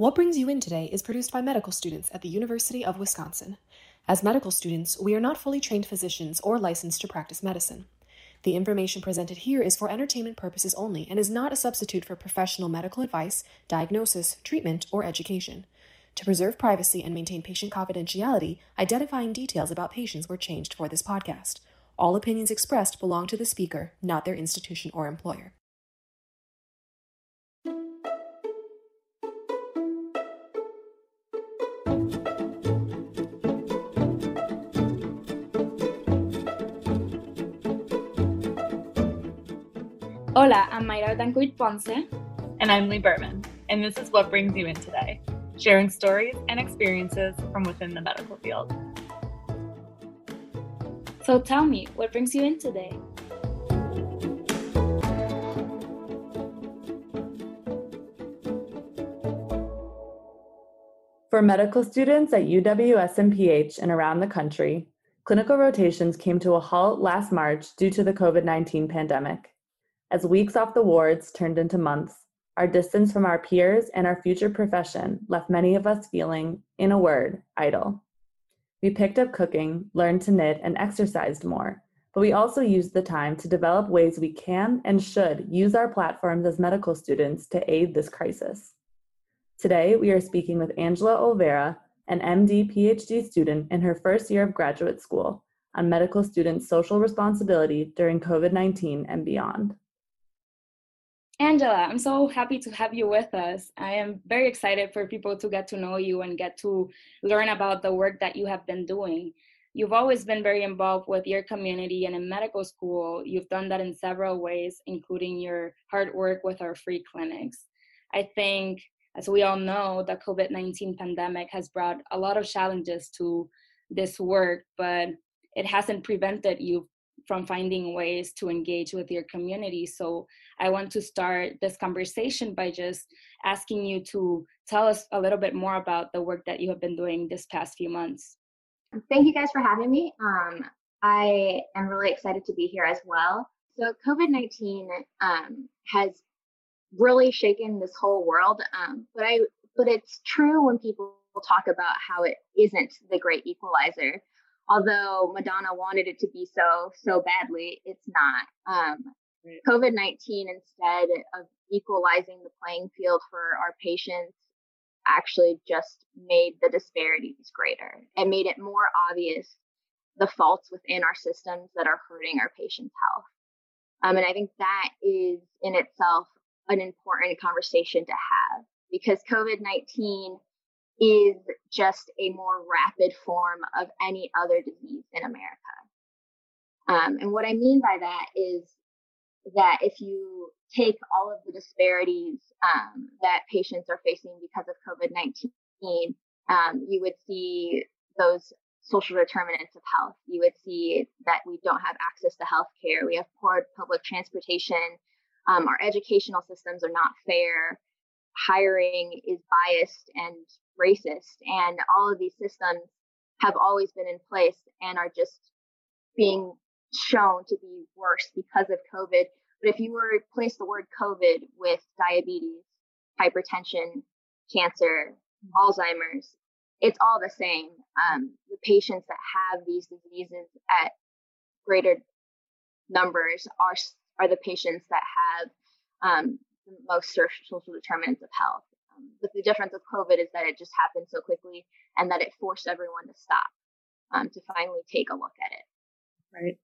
What Brings You In Today is produced by medical students at the University of Wisconsin. As medical students, we are not fully trained physicians or licensed to practice medicine. The information presented here is for entertainment purposes only and is not a substitute for professional medical advice, diagnosis, treatment, or education. To preserve privacy and maintain patient confidentiality, identifying details about patients were changed for this podcast. All opinions expressed belong to the speaker, not their institution or employer. Hola, I'm Mayra Dancuit Ponce. And I'm Lee Berman, and this is What Brings You In Today, sharing stories and experiences from within the medical field. So tell me, what brings you in today? For medical students at UW-SMPH and around the country, clinical rotations came to a halt last March due to the COVID 19 pandemic. As weeks off the wards turned into months, our distance from our peers and our future profession left many of us feeling, in a word, idle. We picked up cooking, learned to knit, and exercised more, but we also used the time to develop ways we can and should use our platforms as medical students to aid this crisis. Today, we are speaking with Angela Olvera, an MD PhD student in her first year of graduate school, on medical students' social responsibility during COVID 19 and beyond. Angela, I'm so happy to have you with us. I am very excited for people to get to know you and get to learn about the work that you have been doing. You've always been very involved with your community and in medical school. You've done that in several ways, including your hard work with our free clinics. I think, as we all know, the COVID 19 pandemic has brought a lot of challenges to this work, but it hasn't prevented you from finding ways to engage with your community. So I want to start this conversation by just asking you to tell us a little bit more about the work that you have been doing this past few months. Thank you guys for having me. Um, I am really excited to be here as well. So COVID nineteen um, has really shaken this whole world, um, but I but it's true when people talk about how it isn't the great equalizer although Madonna wanted it to be so so badly, it's not. Um, right. COVID nineteen instead of equalizing the playing field for our patients actually just made the disparities greater and made it more obvious the faults within our systems that are hurting our patients' health. Um, and I think that is in itself an important conversation to have because COVID 19 is just a more rapid form of any other disease in America. Um, and what I mean by that is that if you take all of the disparities um, that patients are facing because of COVID 19, um, you would see those social determinants of health. You would see that we don't have access to health care, we have poor public transportation, um, our educational systems are not fair, hiring is biased and racist and all of these systems have always been in place and are just being shown to be worse because of covid. But if you were to replace the word covid with diabetes hypertension cancer alzheimer's it's all the same. Um, the patients that have these diseases at greater numbers are are the patients that have um, most social determinants of health um, but the difference of COVID is that it just happened so quickly and that it forced everyone to stop um, to finally take a look at it. Right.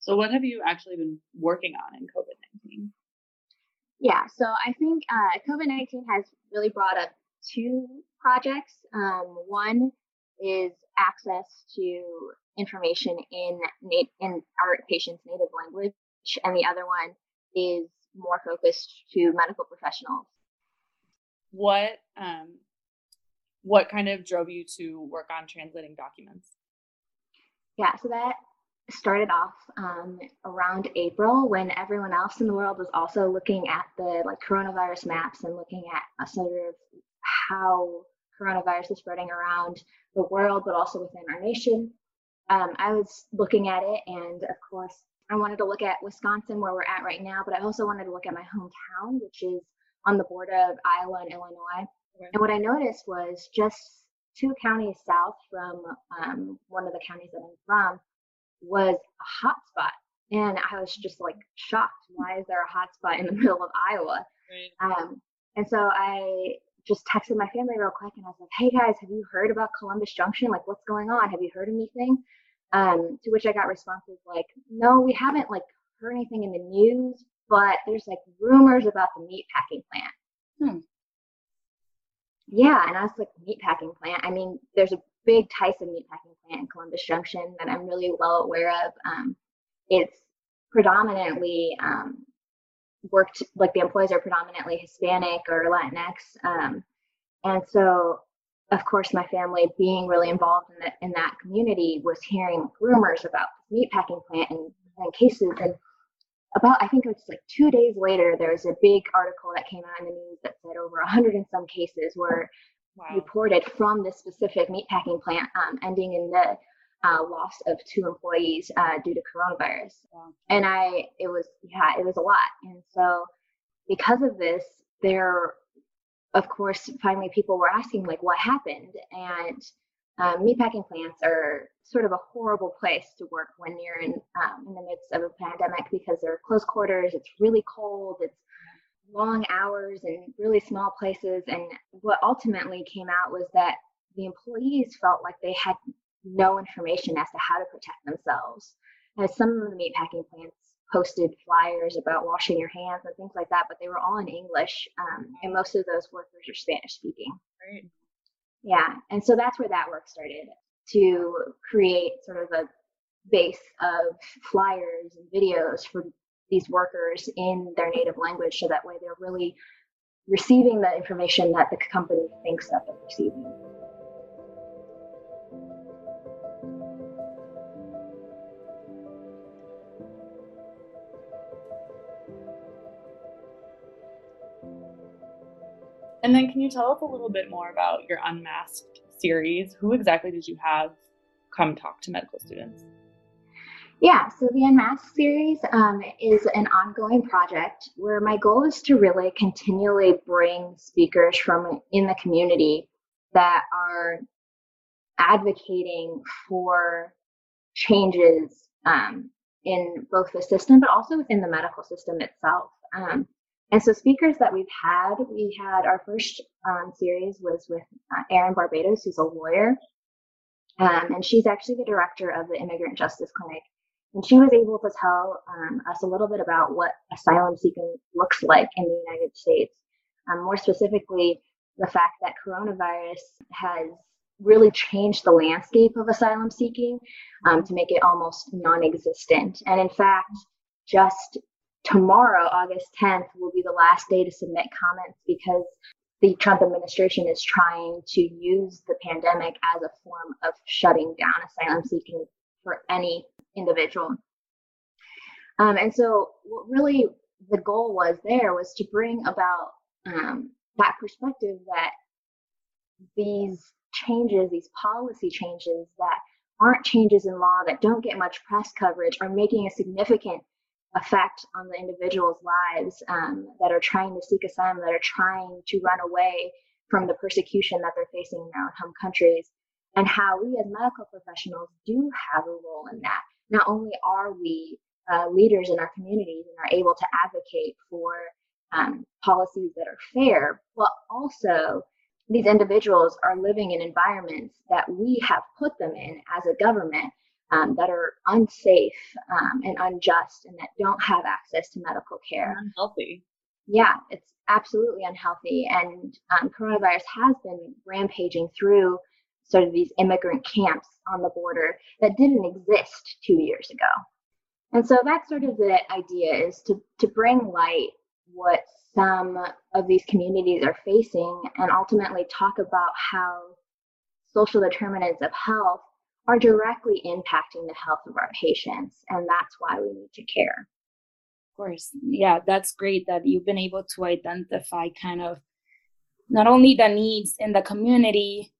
So, what have you actually been working on in COVID 19? Yeah, so I think uh, COVID 19 has really brought up two projects. Um, one is access to information in nat- in our patients' native language, and the other one is more focused to medical professionals what um, what kind of drove you to work on translating documents? Yeah, so that started off um, around April when everyone else in the world was also looking at the like coronavirus maps and looking at a sort of how coronavirus is spreading around the world, but also within our nation. Um, I was looking at it, and of course, I wanted to look at Wisconsin, where we're at right now, but I also wanted to look at my hometown, which is on the border of Iowa and Illinois. Okay. And what I noticed was just two counties south from um, one of the counties that I'm from was a hot spot. And I was just like shocked. Why is there a hot spot in the middle of Iowa? Right. Um, and so I just texted my family real quick and I was like, hey guys, have you heard about Columbus Junction? Like, what's going on? Have you heard anything? Um, to which I got responses like, no, we haven't like heard anything in the news, but there's like rumors about the meat packing plant. Hmm. Yeah, and I was like, meat packing plant. I mean, there's a big Tyson meat packing plant in Columbus Junction that I'm really well aware of. Um, it's predominantly um, worked like the employees are predominantly Hispanic or Latinx, um, and so of course my family being really involved in that in that community was hearing rumors about this meatpacking plant and, and cases and about I think it was like two days later there was a big article that came out in the news that said over hundred and some cases were wow. reported from this specific meatpacking plant, um, ending in the uh, loss of two employees uh, due to coronavirus. Wow. And I, it was, yeah, it was a lot. And so because of this, there, of course, finally people were asking like, what happened? And um, meatpacking plants are sort of a horrible place to work when you're in um, in the midst of a pandemic because they're close quarters. It's really cold. It's long hours and really small places. And what ultimately came out was that the employees felt like they had no information as to how to protect themselves. As some of the meatpacking plants posted flyers about washing your hands and things like that, but they were all in English, um, and most of those workers are Spanish speaking. Right. Yeah, and so that's where that work started to create sort of a base of flyers and videos for these workers in their native language so that way they're really receiving the information that the company thinks that they're receiving. And then, can you tell us a little bit more about your Unmasked series? Who exactly did you have come talk to medical students? Yeah, so the Unmasked series um, is an ongoing project where my goal is to really continually bring speakers from in the community that are advocating for changes um, in both the system, but also within the medical system itself. Um, and so, speakers that we've had, we had our first um, series was with uh, Erin Barbato, who's a lawyer, um, and she's actually the director of the Immigrant Justice Clinic and she was able to tell um, us a little bit about what asylum seeking looks like in the United States. Um, more specifically, the fact that coronavirus has really changed the landscape of asylum seeking um, to make it almost non existent. And in fact, just tomorrow, August 10th, will be the last day to submit comments because the Trump administration is trying to use the pandemic as a form of shutting down asylum seeking for any individual. Um, and so, what really the goal was there was to bring about um, that perspective that these changes, these policy changes that aren't changes in law, that don't get much press coverage, are making a significant effect on the individuals' lives um, that are trying to seek asylum, that are trying to run away from the persecution that they're facing in their own home countries, and how we as medical professionals do have a role in that. Not only are we uh, leaders in our communities and are able to advocate for um, policies that are fair, but also these individuals are living in environments that we have put them in as a government um, that are unsafe um, and unjust and that don't have access to medical care. Unhealthy. Yeah, it's absolutely unhealthy. And um, coronavirus has been rampaging through sort of these immigrant camps on the border that didn't exist two years ago. And so that's sort of the idea is to, to bring light what some of these communities are facing and ultimately talk about how social determinants of health are directly impacting the health of our patients. And that's why we need to care. Of course. Yeah, that's great that you've been able to identify kind of not only the needs in the community,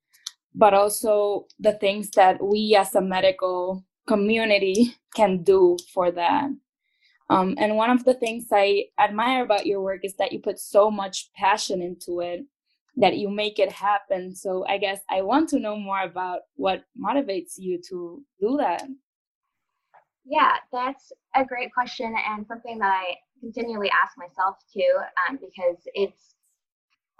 but also the things that we as a medical community can do for that. Um, and one of the things I admire about your work is that you put so much passion into it that you make it happen. So I guess I want to know more about what motivates you to do that. Yeah, that's a great question and something that I continually ask myself too, um, because it's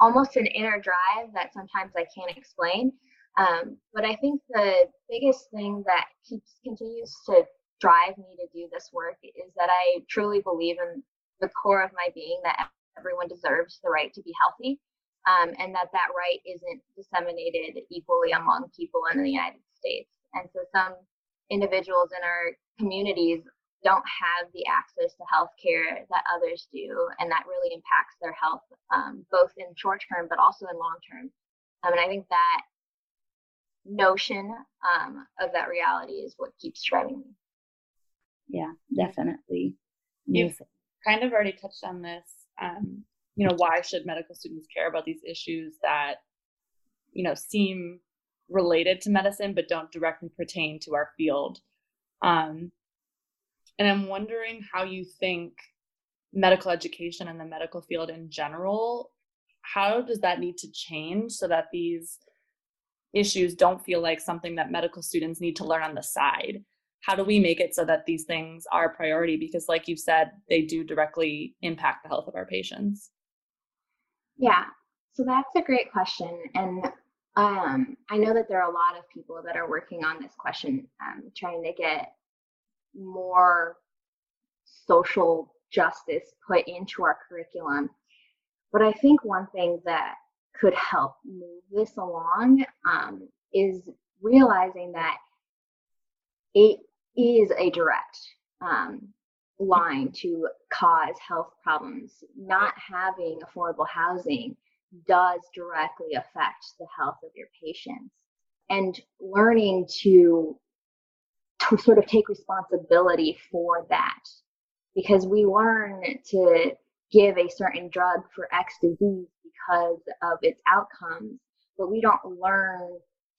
almost an inner drive that sometimes I can't explain. Um, but I think the biggest thing that keeps continues to drive me to do this work is that I truly believe in the core of my being that everyone deserves the right to be healthy, um, and that that right isn't disseminated equally among people in the United States. And so some individuals in our communities don't have the access to health care that others do, and that really impacts their health, um, both in short term but also in long term. Um, and I think that notion um, of that reality is what keeps driving me. Yeah, definitely. You've kind of already touched on this. Um, you know, why should medical students care about these issues that, you know, seem related to medicine but don't directly pertain to our field? Um, and I'm wondering how you think medical education and the medical field in general, how does that need to change so that these issues don't feel like something that medical students need to learn on the side? How do we make it so that these things are a priority? Because, like you said, they do directly impact the health of our patients. Yeah, so that's a great question. And um, I know that there are a lot of people that are working on this question, um, trying to get more social justice put into our curriculum. But I think one thing that could help move this along um, is realizing that it is a direct um, line to cause health problems. Not having affordable housing does directly affect the health of your patients. And learning to to sort of take responsibility for that because we learn to give a certain drug for X disease because of its outcomes, but we don't learn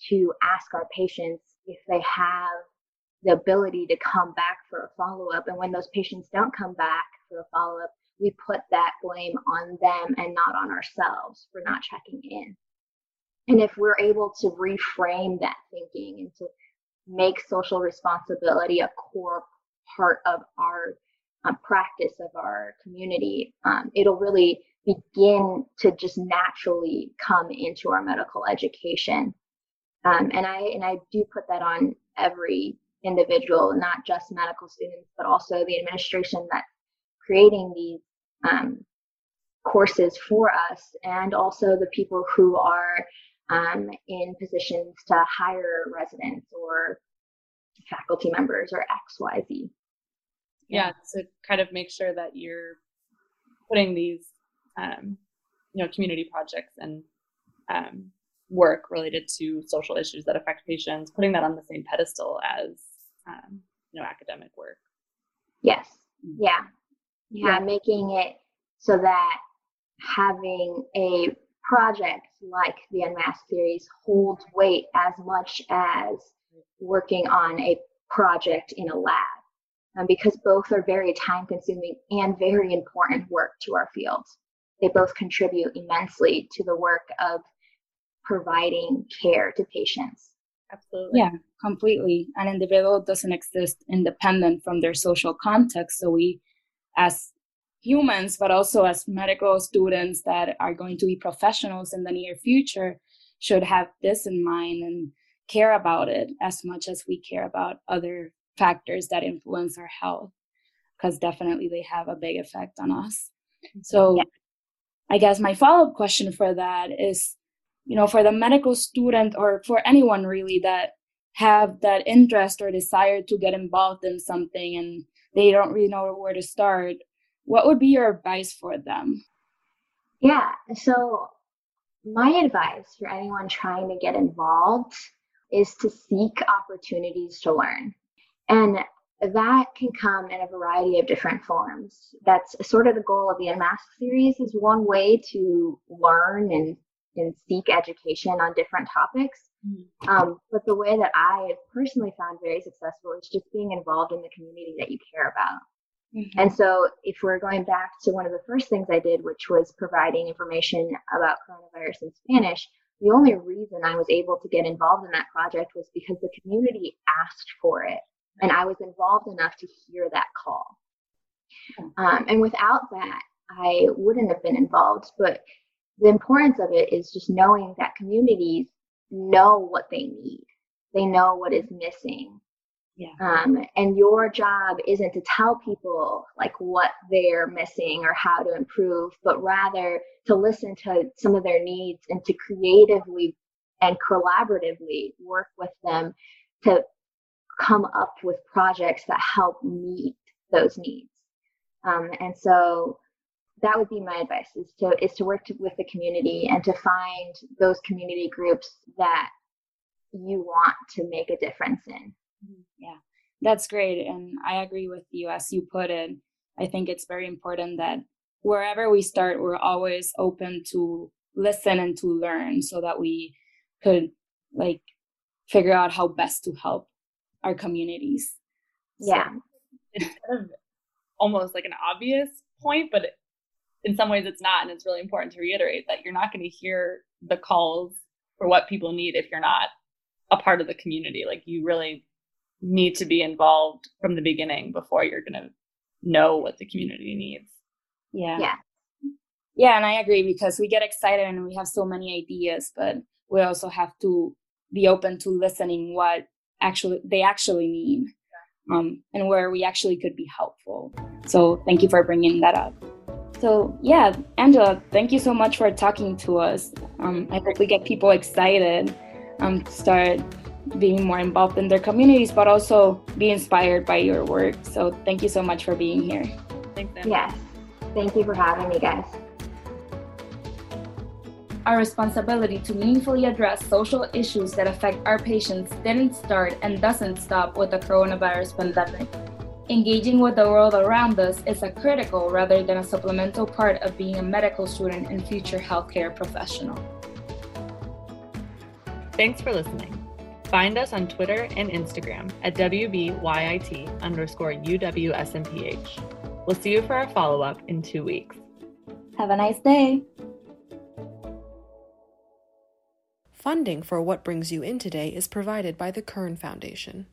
to ask our patients if they have the ability to come back for a follow up. And when those patients don't come back for a follow up, we put that blame on them and not on ourselves for not checking in. And if we're able to reframe that thinking and to make social responsibility a core part of our um, practice of our community, um, it'll really begin to just naturally come into our medical education. Um, and I and I do put that on every individual, not just medical students, but also the administration that's creating these um, courses for us, and also the people who are um, in positions to hire residents or faculty members or XYZ. Yeah, to kind of make sure that you're putting these, um, you know, community projects and um, work related to social issues that affect patients, putting that on the same pedestal as, um, you know, academic work. Yes. Mm-hmm. Yeah. Yeah. yeah. Making it so that having a project like the Unmasked series holds weight as much as working on a project in a lab. Um, because both are very time consuming and very important work to our field. They both contribute immensely to the work of providing care to patients. Absolutely. Yeah, completely. An individual doesn't exist independent from their social context. So we, as humans, but also as medical students that are going to be professionals in the near future, should have this in mind and care about it as much as we care about other factors that influence our health, because definitely they have a big effect on us. Mm-hmm. So, yeah. I guess my follow up question for that is you know, for the medical student or for anyone really that have that interest or desire to get involved in something and they don't really know where to start what would be your advice for them? Yeah, so my advice for anyone trying to get involved is to seek opportunities to learn. And that can come in a variety of different forms. That's sort of the goal of the Unmasked series is one way to learn and, and seek education on different topics. Mm-hmm. Um, but the way that I personally found very successful is just being involved in the community that you care about Mm-hmm. And so, if we're going back to one of the first things I did, which was providing information about coronavirus in Spanish, the only reason I was able to get involved in that project was because the community asked for it. And I was involved enough to hear that call. Um, and without that, I wouldn't have been involved. But the importance of it is just knowing that communities know what they need, they know what is missing. Yeah. Um, and your job isn't to tell people like what they're missing or how to improve, but rather to listen to some of their needs and to creatively and collaboratively work with them to come up with projects that help meet those needs. Um, and so that would be my advice is to is to work to, with the community and to find those community groups that you want to make a difference in. Mm-hmm. Yeah, that's great. And I agree with you as you put it. I think it's very important that wherever we start, we're always open to listen and to learn so that we could like figure out how best to help our communities. Yeah. So it's of almost like an obvious point, but in some ways it's not. And it's really important to reiterate that you're not going to hear the calls for what people need if you're not a part of the community. Like you really need to be involved from the beginning before you're going to know what the community needs. Yeah. Yeah. Yeah, and I agree because we get excited and we have so many ideas, but we also have to be open to listening what actually they actually need um, and where we actually could be helpful. So thank you for bringing that up. So yeah, Angela, thank you so much for talking to us. Um, I hope we get people excited um, to start being more involved in their communities, but also be inspired by your work. So thank you so much for being here. Thanks. Yes, thank you for having me, guys. Our responsibility to meaningfully address social issues that affect our patients didn't start and doesn't stop with the coronavirus pandemic. Engaging with the world around us is a critical rather than a supplemental part of being a medical student and future healthcare professional. Thanks for listening. Find us on Twitter and Instagram at WBYIT underscore UWSMPH. We'll see you for our follow up in two weeks. Have a nice day. Funding for What Brings You In Today is provided by the Kern Foundation.